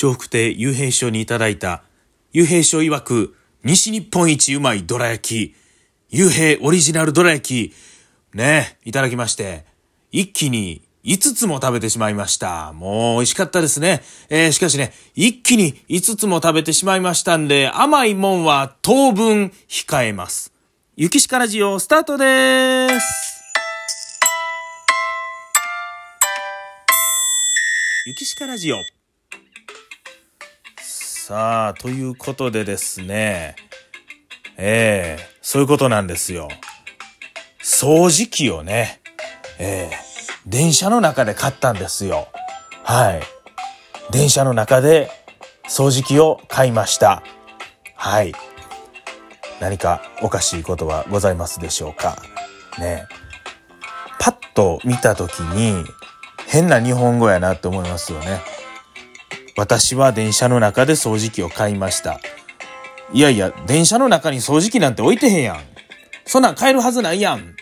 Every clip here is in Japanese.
笑福亭雄平師匠にいただいた、雄平師匠曰く、西日本一うまいどら焼き、雄平オリジナルどら焼き、ね、いただきまして、一気に5つも食べてしまいました。もう美味しかったですね。えー、しかしね、一気に5つも食べてしまいましたんで、甘いもんは当分控えます。雪しかラジオスタートでーす。雪しかラジオ。さあ、ということでですね、ええー、そういうことなんですよ。掃除機をね、ええー電車の中で買ったんですよ。はい。電車の中で掃除機を買いました。はい。何かおかしいことはございますでしょうかねパッと見た時に変な日本語やなって思いますよね。私は電車の中で掃除機を買いました。いやいや、電車の中に掃除機なんて置いてへんやん。そんなん買えるはずないやん。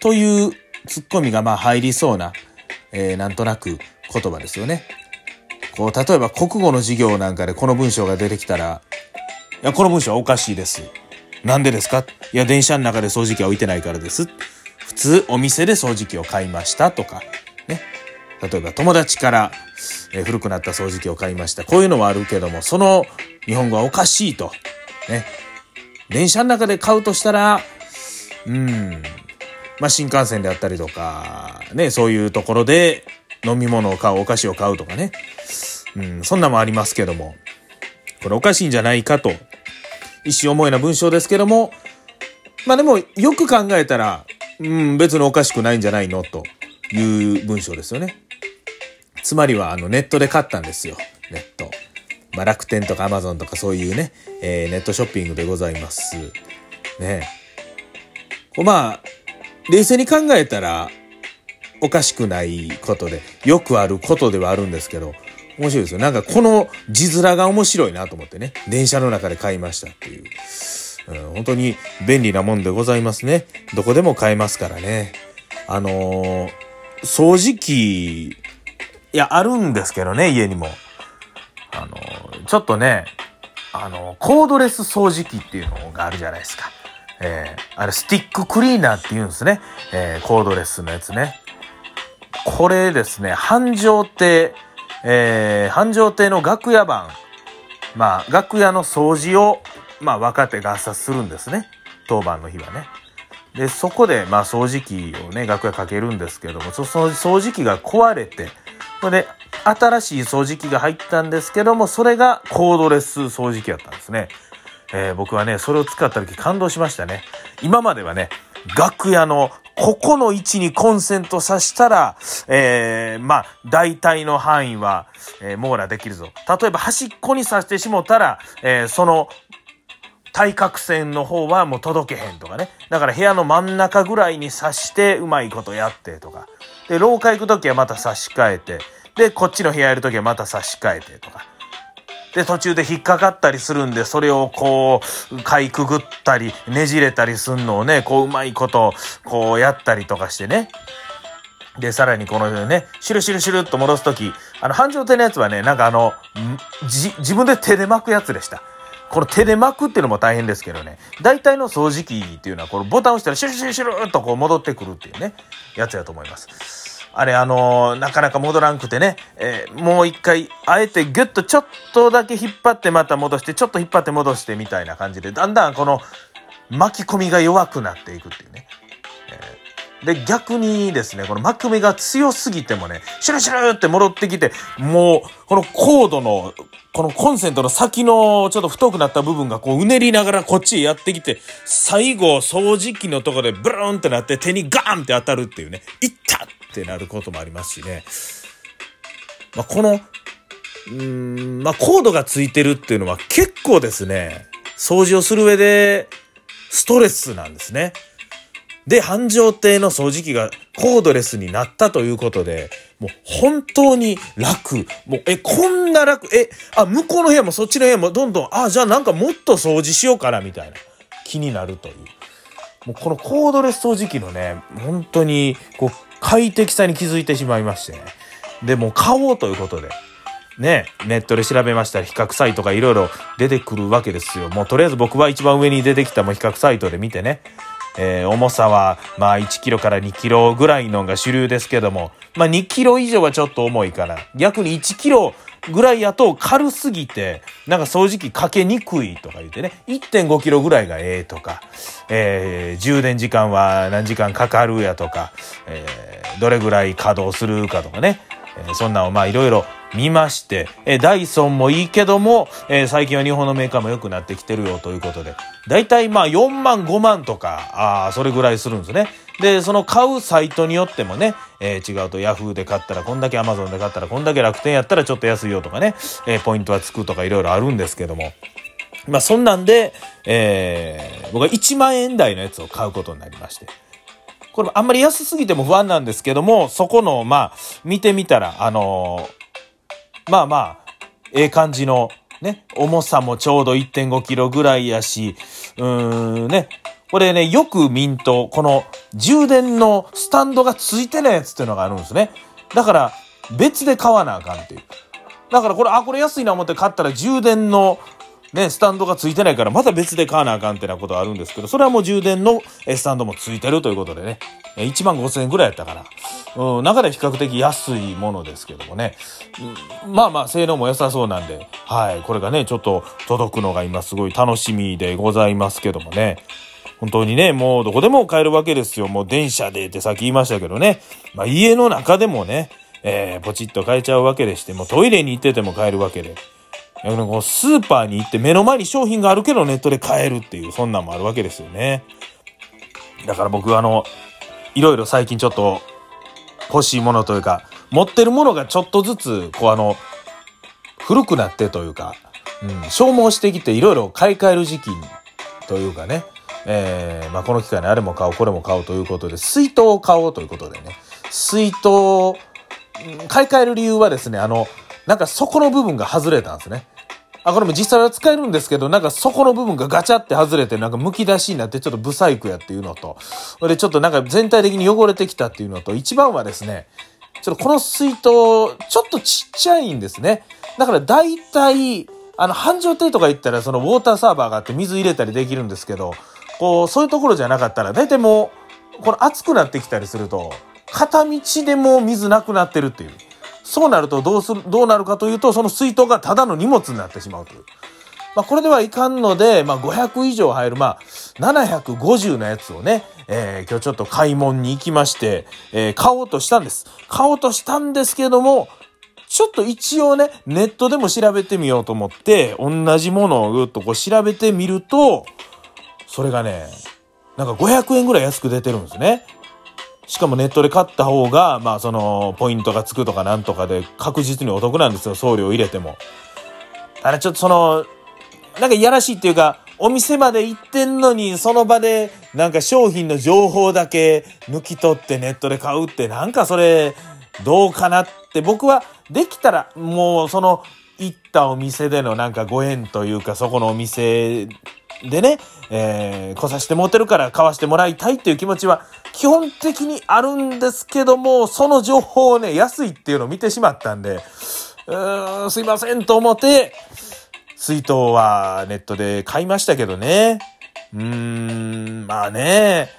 というツッコミがまあ入りそうな、えー、なんとなく言葉ですよね。こう、例えば国語の授業なんかでこの文章が出てきたら、いや、この文章はおかしいです。なんでですか？いや、電車の中で掃除機は置いてないからです。普通、お店で掃除機を買いましたとか、ね。例えば、友達から、え、古くなった掃除機を買いました。こういうのはあるけども、その日本語はおかしいと。ね。電車の中で買うとしたら、うん、まあ、新幹線であったりとか、ね、そういうところで飲み物を買う、お菓子を買うとかね。うん、そんなもありますけども、これおかしいんじゃないかと、一瞬思いな文章ですけども、まあでも、よく考えたら、うん、別におかしくないんじゃないの？という文章ですよね。つまりは、あの、ネットで買ったんですよ。ネット。まあ、楽天とかアマゾンとかそういうね、えー、ネットショッピングでございます。ねこ。まあ、冷静に考えたらおかしくないことで、よくあることではあるんですけど、面白いですよ。なんかこの字面が面白いなと思ってね、電車の中で買いましたっていう。うん、本当に便利なもんでございますね。どこでも買えますからね。あのー、掃除機、いや、あるんですけどね、家にも。あの、ちょっとね、あの、コードレス掃除機っていうのがあるじゃないですか。えー、あれ、スティッククリーナーって言うんですね。えー、コードレスのやつね。これですね、繁盛亭、えー、繁盛亭の楽屋版。まあ、楽屋の掃除を、まあ、若手が朝するんですね。当番の日はね。で、そこで、まあ、掃除機をね、楽屋かけるんですけども、その掃除機が壊れて、それで、新しい掃除機が入ったんですけども、それがコードレス掃除機だったんですね。えー、僕はね、それを使った時感動しましたね。今まではね、楽屋のここの位置にコンセントさしたら、えー、まあ、大体の範囲は、えー、網羅できるぞ。例えば端っこにさしてしもたら、えー、その、対角線の方はもう届けへんとかね。だから部屋の真ん中ぐらいに刺してうまいことやってとか。で、廊下行くときはまた差し替えて。で、こっちの部屋やるときはまた差し替えてとか。で、途中で引っかかったりするんで、それをこう、かいくぐったり、ねじれたりすんのをね、こう、うまいこと、こうやったりとかしてね。で、さらにこのね、シュルシュルシュルっと戻すとき、あの、繁盛亭のやつはね、なんかあの、じ、自分で手で巻くやつでした。この手で巻くっていうのも大変ですけどね、大体の掃除機っていうのは、このボタン押したらシュルシュルシュルっとこう戻ってくるっていうね、やつやと思います。あれ、あのー、なかなか戻らんくてね、えー、もう一回、あえてギュッとちょっとだけ引っ張ってまた戻して、ちょっと引っ張って戻してみたいな感じで、だんだんこの巻き込みが弱くなっていくっていうね。で、逆にですね、この巻き込みが強すぎてもね、シュルシュルって戻ってきて、もう、このコードの、このコンセントの先のちょっと太くなった部分がこううねりながらこっちへやってきて、最後掃除機のとこでブルーンってなって手にガーンって当たるっていうね、いったってなることもありますしね。まあ、この、うん、まあ、コードがついてるっていうのは結構ですね、掃除をする上でストレスなんですね。で、繁盛亭の掃除機がコードレスになったということで、もう本当に楽。もう、え、こんな楽、え、あ、向こうの部屋もそっちの部屋もどんどん、あ、じゃあなんかもっと掃除しようかな、みたいな気になるという。もうこのコードレス掃除機のね、本当に、こう、快適さに気づいてしまいましてね。で、もう買おうということで。ね、ネットで調べましたら比較サイトがいろいろ出てくるわけですよ。もうとりあえず僕は一番上に出てきたも比較サイトで見てね、えー、重さはまあ1キロから2キロぐらいのが主流ですけども、まあ2キロ以上はちょっと重いから、逆に1キロぐらいやと軽すぎて、なんか掃除機かけにくいとか言ってね、1.5キロぐらいがええとか、えー、充電時間は何時間かかるやとか、えー、どれぐらい稼働するかとかね、えー、そんなをまあいろいろ見まして、えー、ダイソンもいいけども、えー、最近は日本のメーカーも良くなってきてるよということで、だいたいまあ4万5万とか、ああ、それぐらいするんですね。で、その買うサイトによってもね、えー、違うとヤフーで買ったらこんだけアマゾンで買ったらこんだけ楽天やったらちょっと安いよとかね、えー、ポイントはつくとかいろいろあるんですけども。まあそんなんで、えー、僕は1万円台のやつを買うことになりまして。これあんまり安すぎても不安なんですけども、そこの、まあ、見てみたら、あのー、まあまあ、ええ感じの、ね、重さもちょうど1.5キロぐらいやし、うーん、ね、これね、よく見んと、この充電のスタンドがついてないやつっていうのがあるんですね。だから、別で買わなあかんっていう。だからこれ、あ、これ安いな思って買ったら充電のね、スタンドがついてないからまた別で買わなあかんってなことはあるんですけど、それはもう充電のスタンドもついてるということでね、1万5千円ぐらいやったから、うん、中で比較的安いものですけどもね、うん、まあまあ性能も良さそうなんで、はい、これがね、ちょっと届くのが今すごい楽しみでございますけどもね、本当にね、もうどこでも買えるわけですよ。もう電車でってさっき言いましたけどね。まあ家の中でもね、えー、ポチッと買えちゃうわけでして、もうトイレに行ってても買えるわけで。スーパーに行って目の前に商品があるけどネットで買えるっていう、そんなんもあるわけですよね。だから僕はあの、いろいろ最近ちょっと欲しいものというか、持ってるものがちょっとずつ、こうあの、古くなってというか、うん、消耗してきていろいろ買い替える時期というかね、えー、まあ、この機会にあれも買おう、これも買おうということで、水筒を買おうということでね、水筒、買い替える理由はですね、あの、なんか底の部分が外れたんですね。あ、これも実際は使えるんですけど、なんか底の部分がガチャって外れて、なんか剥き出しになってちょっとブサイクやっていうのと、で、ちょっとなんか全体的に汚れてきたっていうのと、一番はですね、ちょっとこの水筒、ちょっとちっちゃいんですね。だから大体、あの、繁盛亭とか行ったら、そのウォーターサーバーがあって水入れたりできるんですけど、こう、そういうところじゃなかったら、大体もう、この熱くなってきたりすると、片道でも水なくなってるっていう。そうなるとどうする、どうなるかというと、その水筒がただの荷物になってしまうという。まあ、これではいかんので、まあ、500以上入る、まあ、750のやつをね、えー、今日ちょっと買い物に行きまして、えー、買おうとしたんです。買おうとしたんですけども、ちょっと一応ね、ネットでも調べてみようと思って、同じものをぐっとこう調べてみると、それがね、なんか500円ぐらい安く出てるんですね。しかもネットで買った方が、まあその、ポイントがつくとかなんとかで確実にお得なんですよ、送料入れても。あれちょっとその、なんかいやらしいっていうか、お店まで行ってんのに、その場でなんか商品の情報だけ抜き取ってネットで買うって、なんかそれ、どうかなって僕はできたらもうその行ったお店でのなんかご縁というかそこのお店でね、えー、来させてもってるから買わしてもらいたいっていう気持ちは基本的にあるんですけども、その情報をね、安いっていうのを見てしまったんで、うーん、すいませんと思って、水筒はネットで買いましたけどね。うーん、まあね、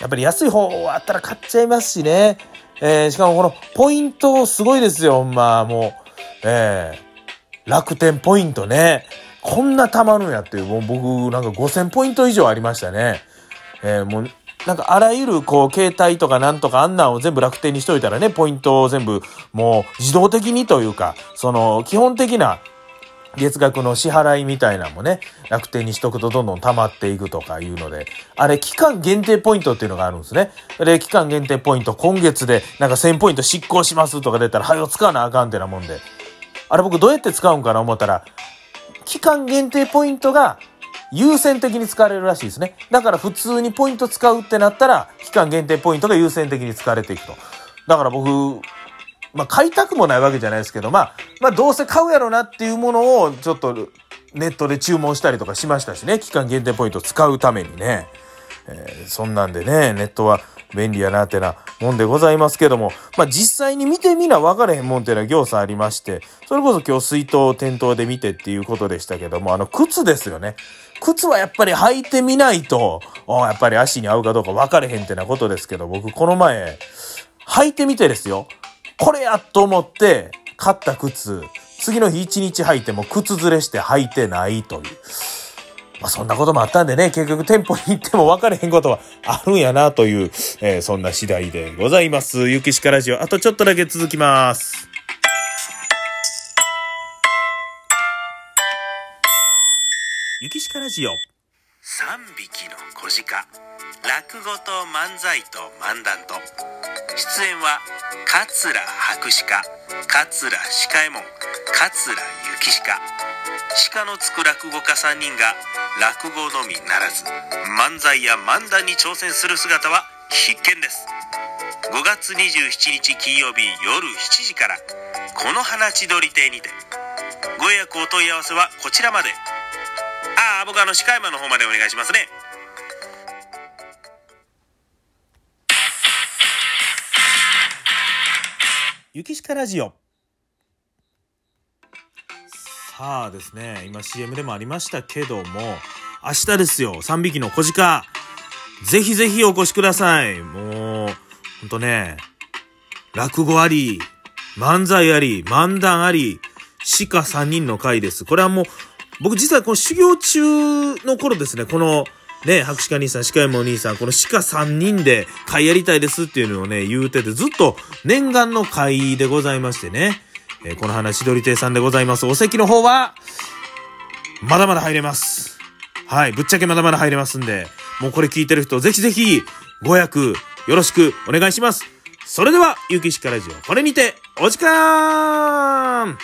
やっぱり安い方あったら買っちゃいますしね。えー、しかもこのポイントすごいですよ、まあもう。えー、楽天ポイントね。こんな貯まるんやっていう、もう僕なんか5000ポイント以上ありましたね。えー、もう、なんかあらゆるこう携帯とかなんとかあんなんを全部楽天にしといたらね、ポイントを全部もう自動的にというか、その基本的な月額の支払いみたいなのもね、楽天にしとくとどんどん溜まっていくとかいうので、あれ期間限定ポイントっていうのがあるんですね。で、期間限定ポイント今月でなんか1000ポイント執行しますとか出たら、はよ使わなあかんってなもんで。あれ僕どうやって使うんかな思ったら、期間限定ポイントが優先的に使われるらしいですね。だから普通にポイント使うってなったら、期間限定ポイントが優先的に使われていくと。だから僕、まあ買いたくもないわけじゃないですけど、まあ、まあどうせ買うやろなっていうものをちょっとネットで注文したりとかしましたしね。期間限定ポイント使うためにね。えー、そんなんでね、ネットは便利やなってなもんでございますけども、まあ実際に見てみな分かれへんもんっていうのは行さありまして、それこそ今日水筒を店頭で見てっていうことでしたけども、あの靴ですよね。靴はやっぱり履いてみないと、やっぱり足に合うかどうか分かれへんってなことですけど、僕この前、履いてみてですよ。これやと思って買った靴、次の日一日履いても靴ずれして履いてないという。まあそんなこともあったんでね、結局店舗に行っても分かれへんことはあるんやなという、えー、そんな次第でございます。ゆきしかラジオ、あとちょっとだけ続きます。ゆきしかラジオ。三匹の小鹿。落語と漫才と漫談と。出演は、桂博士家、桂歯科右衛門、桂幸鹿。鹿のつく落語家3人が落語のみならず漫才や漫談に挑戦する姿は必見です。5月27日金曜日夜7時からこの花千鳥亭にてご予約お問い合わせはこちらまで。ああ僕あの鹿山の方までお願いしますね。雪鹿ラジオ。さあですね、今 CM でもありましたけども、明日ですよ、3匹の小鹿。ぜひぜひお越しください。もう、ほんとね、落語あり、漫才あり、漫談あり、鹿3人の回です。これはもう、僕実はこの修行中の頃ですね、この、ね、博士課兄さん、鹿山お兄さん、この鹿3人で会やりたいですっていうのをね、言うてて、ずっと念願の会でございましてね。えー、この話、どり亭さんでございます。お席の方は、まだまだ入れます。はい、ぶっちゃけまだまだ入れますんで、もうこれ聞いてる人、ぜひぜひ、ご予約、よろしくお願いします。それでは、ゆきしかラジオ、これにて、お時間